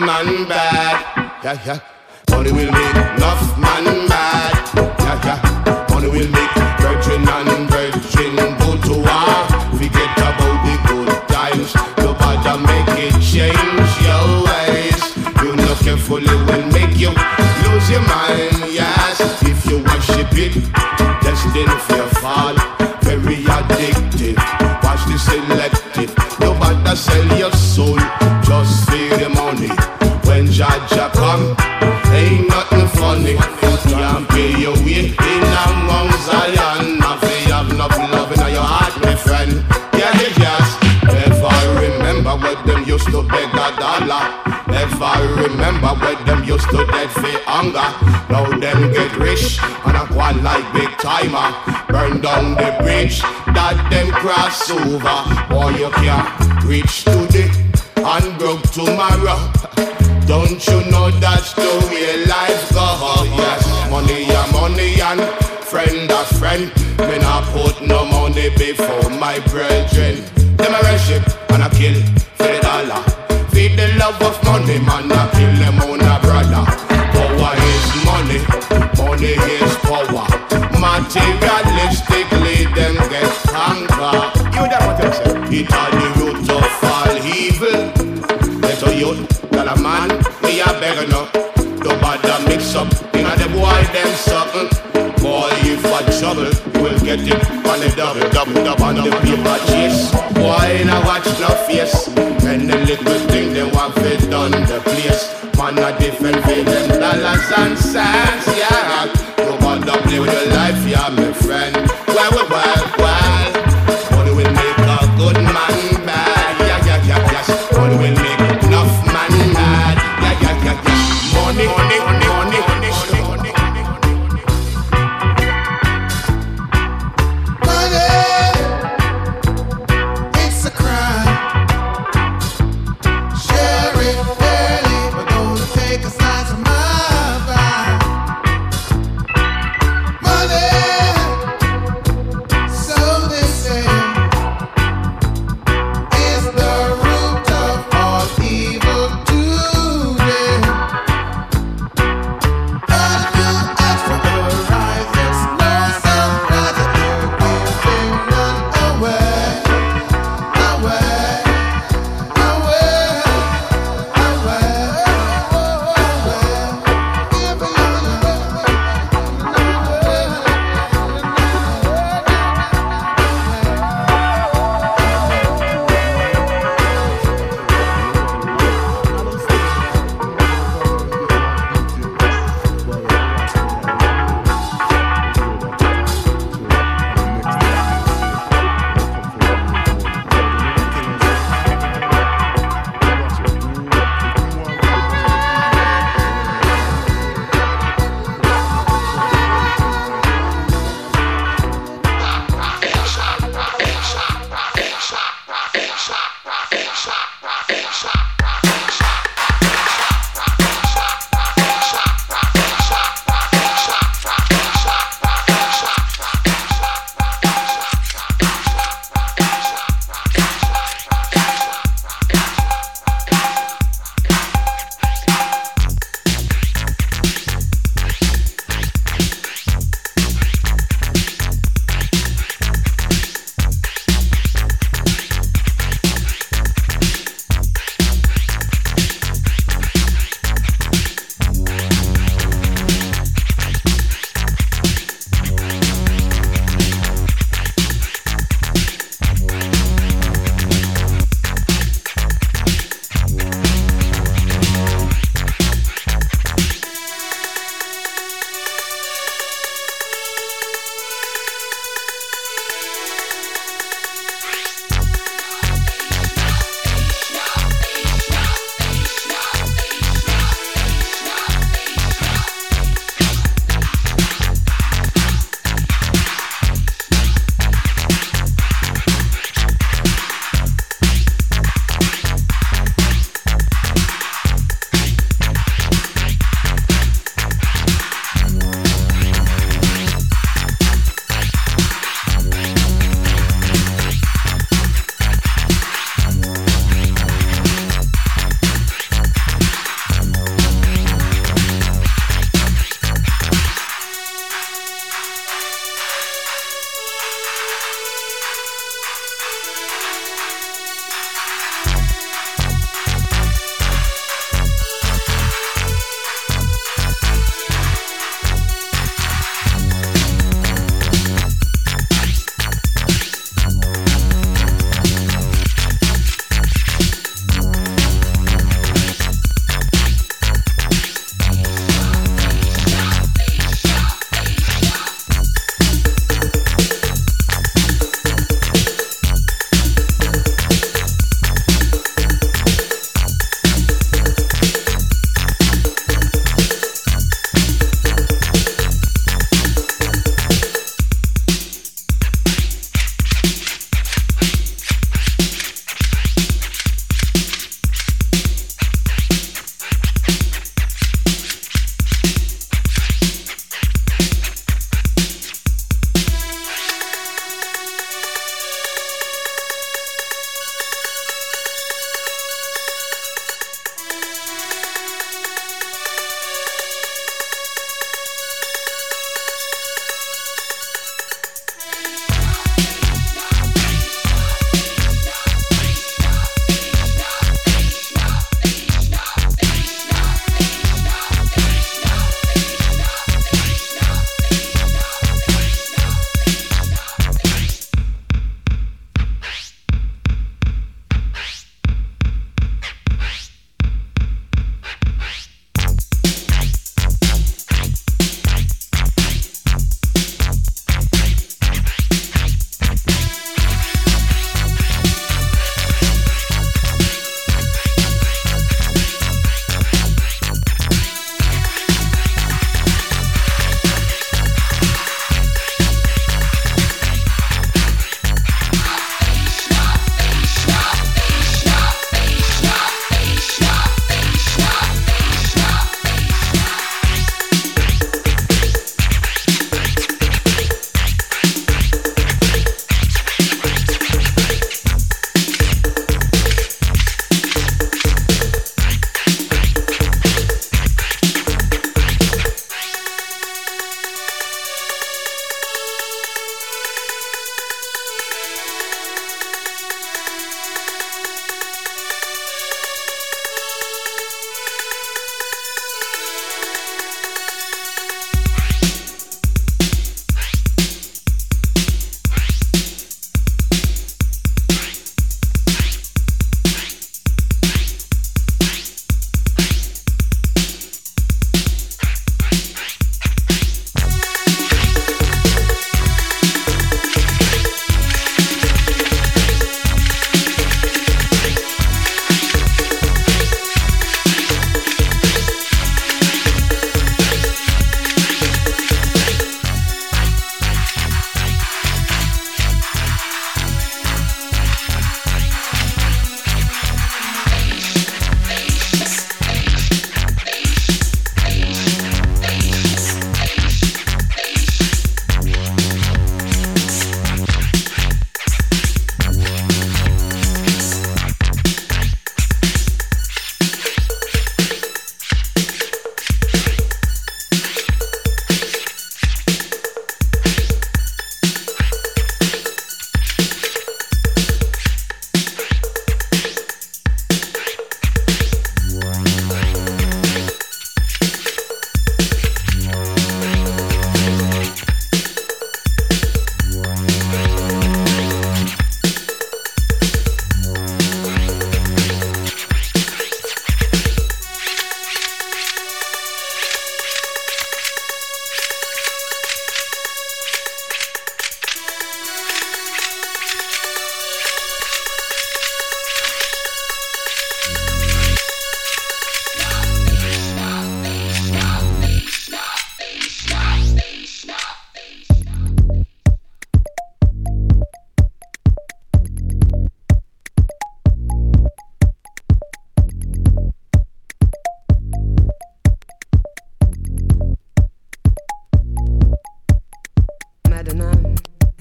man bad. Yeah, yeah. Money will make enough man mad. Yeah, yeah. Money will make virgin and virgin go to war. Forget about the good times. Nobody make it change your ways. You know carefully will make you lose your mind. Remember what them used to dead for hunger. Now them get rich and a one like big timer. Burn down the bridge that them cross over. Boy, you can't reach today and broke tomorrow. Don't you know that's the way life go? Yes, money ya money and friend a friend. Me not put no money before my brethren. Them a worship and a kill for the dollar. Feed the love of money, man, a kill them own a brother. Power is money, money is power. Materialistically, them get conquer. You know what I'm saying? It all the root of all evil. Let a youth, tell a man, me a beggar no. Nobody mix up, in a the boy them something. I trouble, we'll get it on the double, double, double, on the paper chase. Boy, now watch no face. And the little thing they want fit done the place. Man, a different way than dollars and cents, yeah. Nobody play with your life, yeah, my friend. Well, well, well,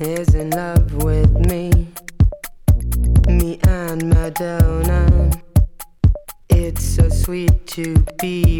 is in love with me. Me and Madonna. It's so sweet to be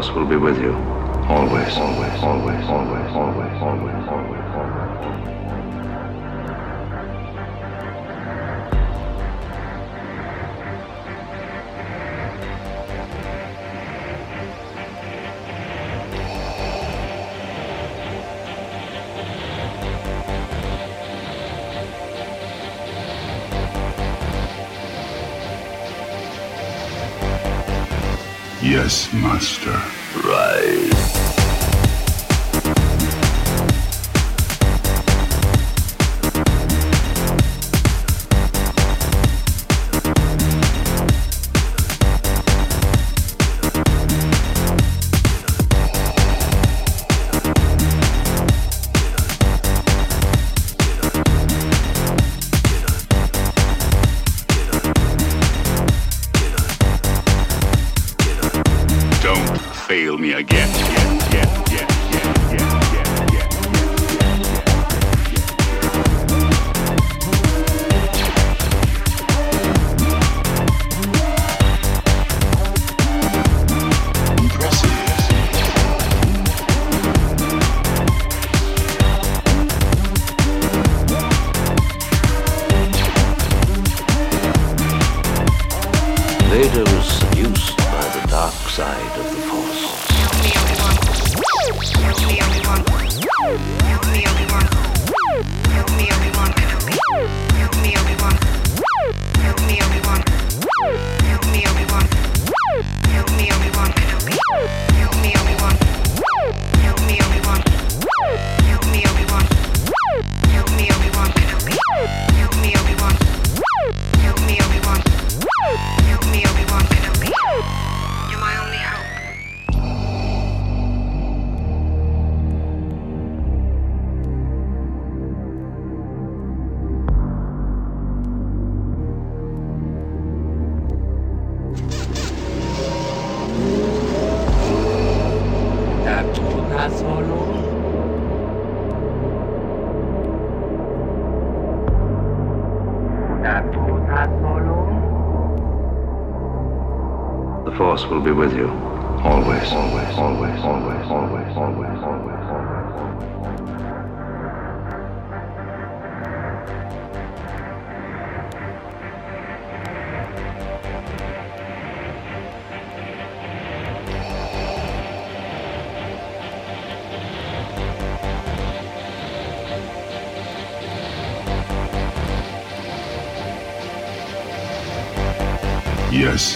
force will be with you. Always. Always. Yes, Master. Rise. Me again.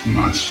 Yes,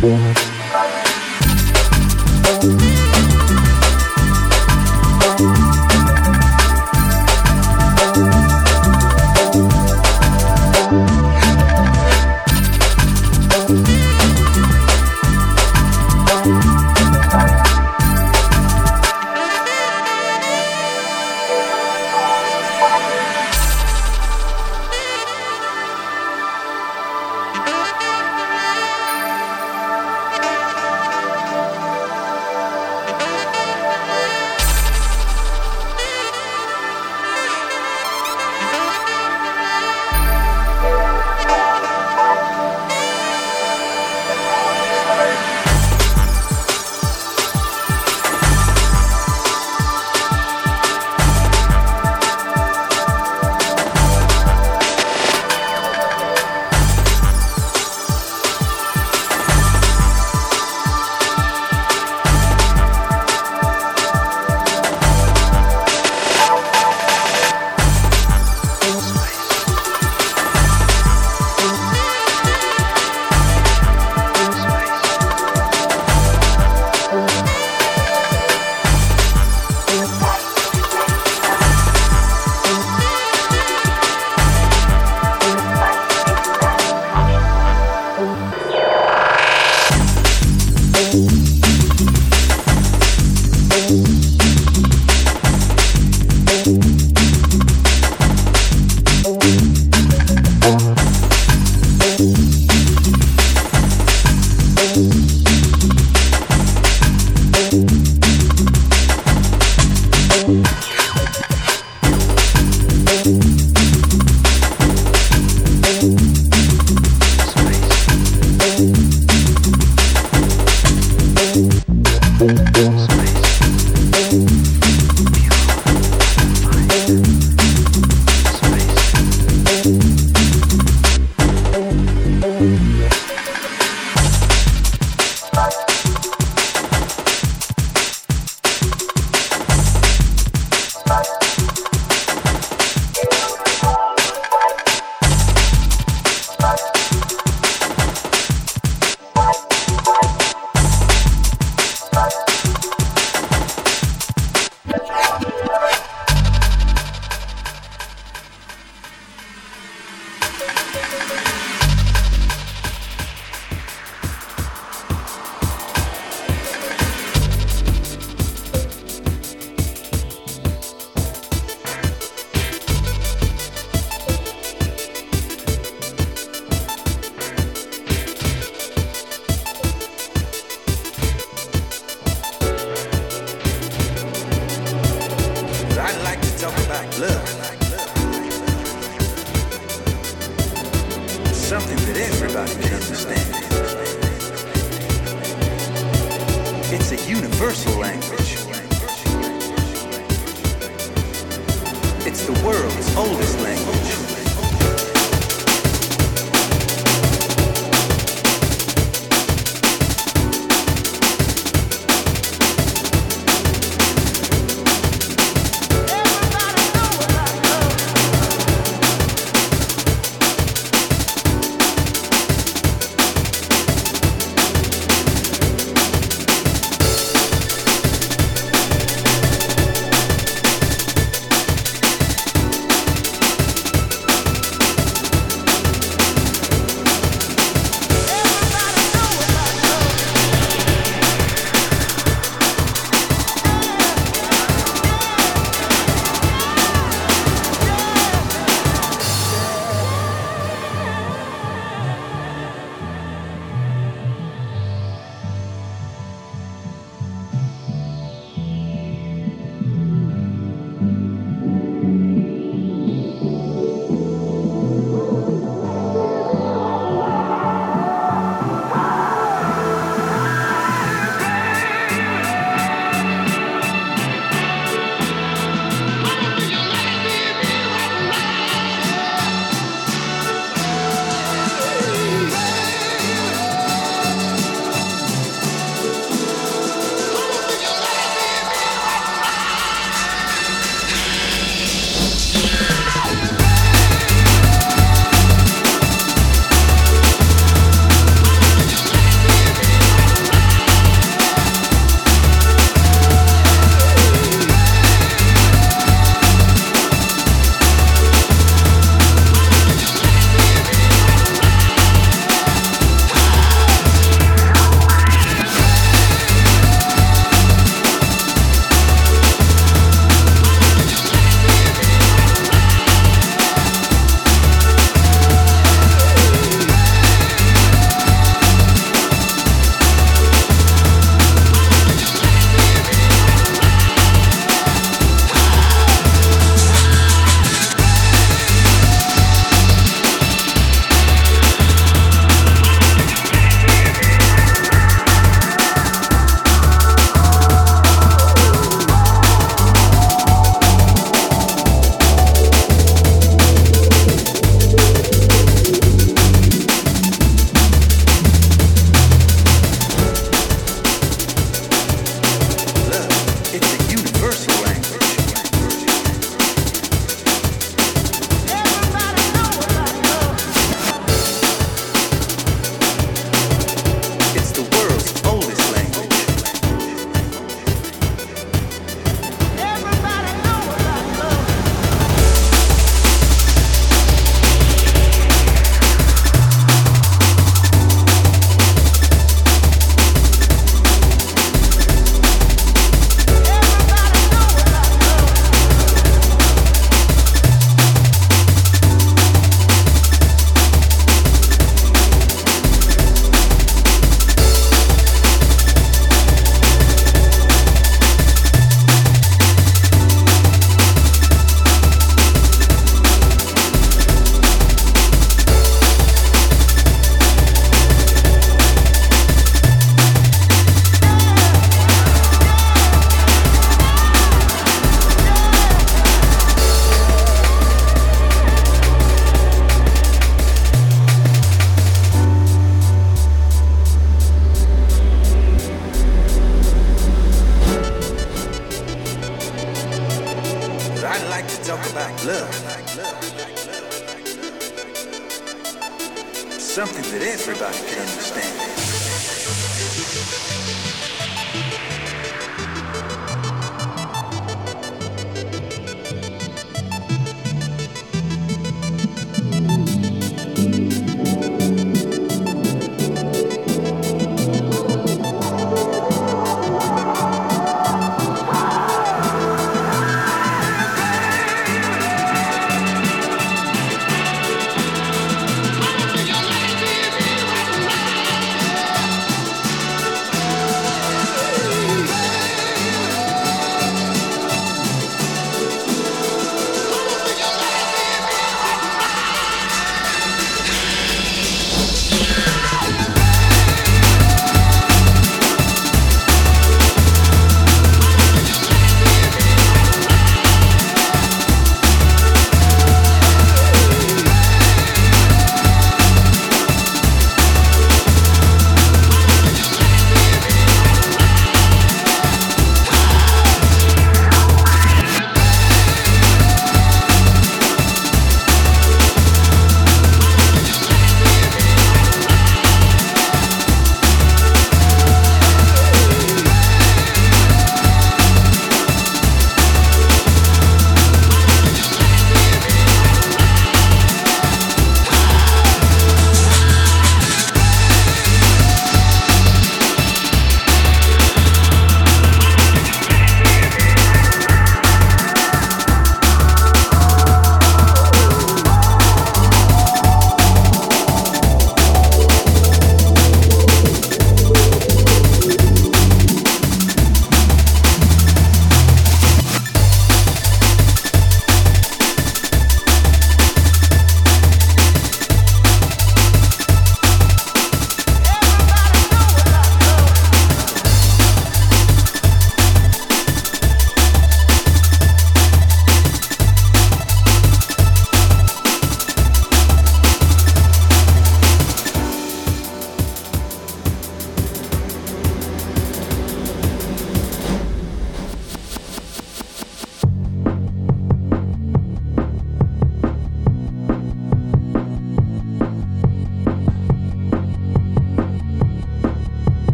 Boom.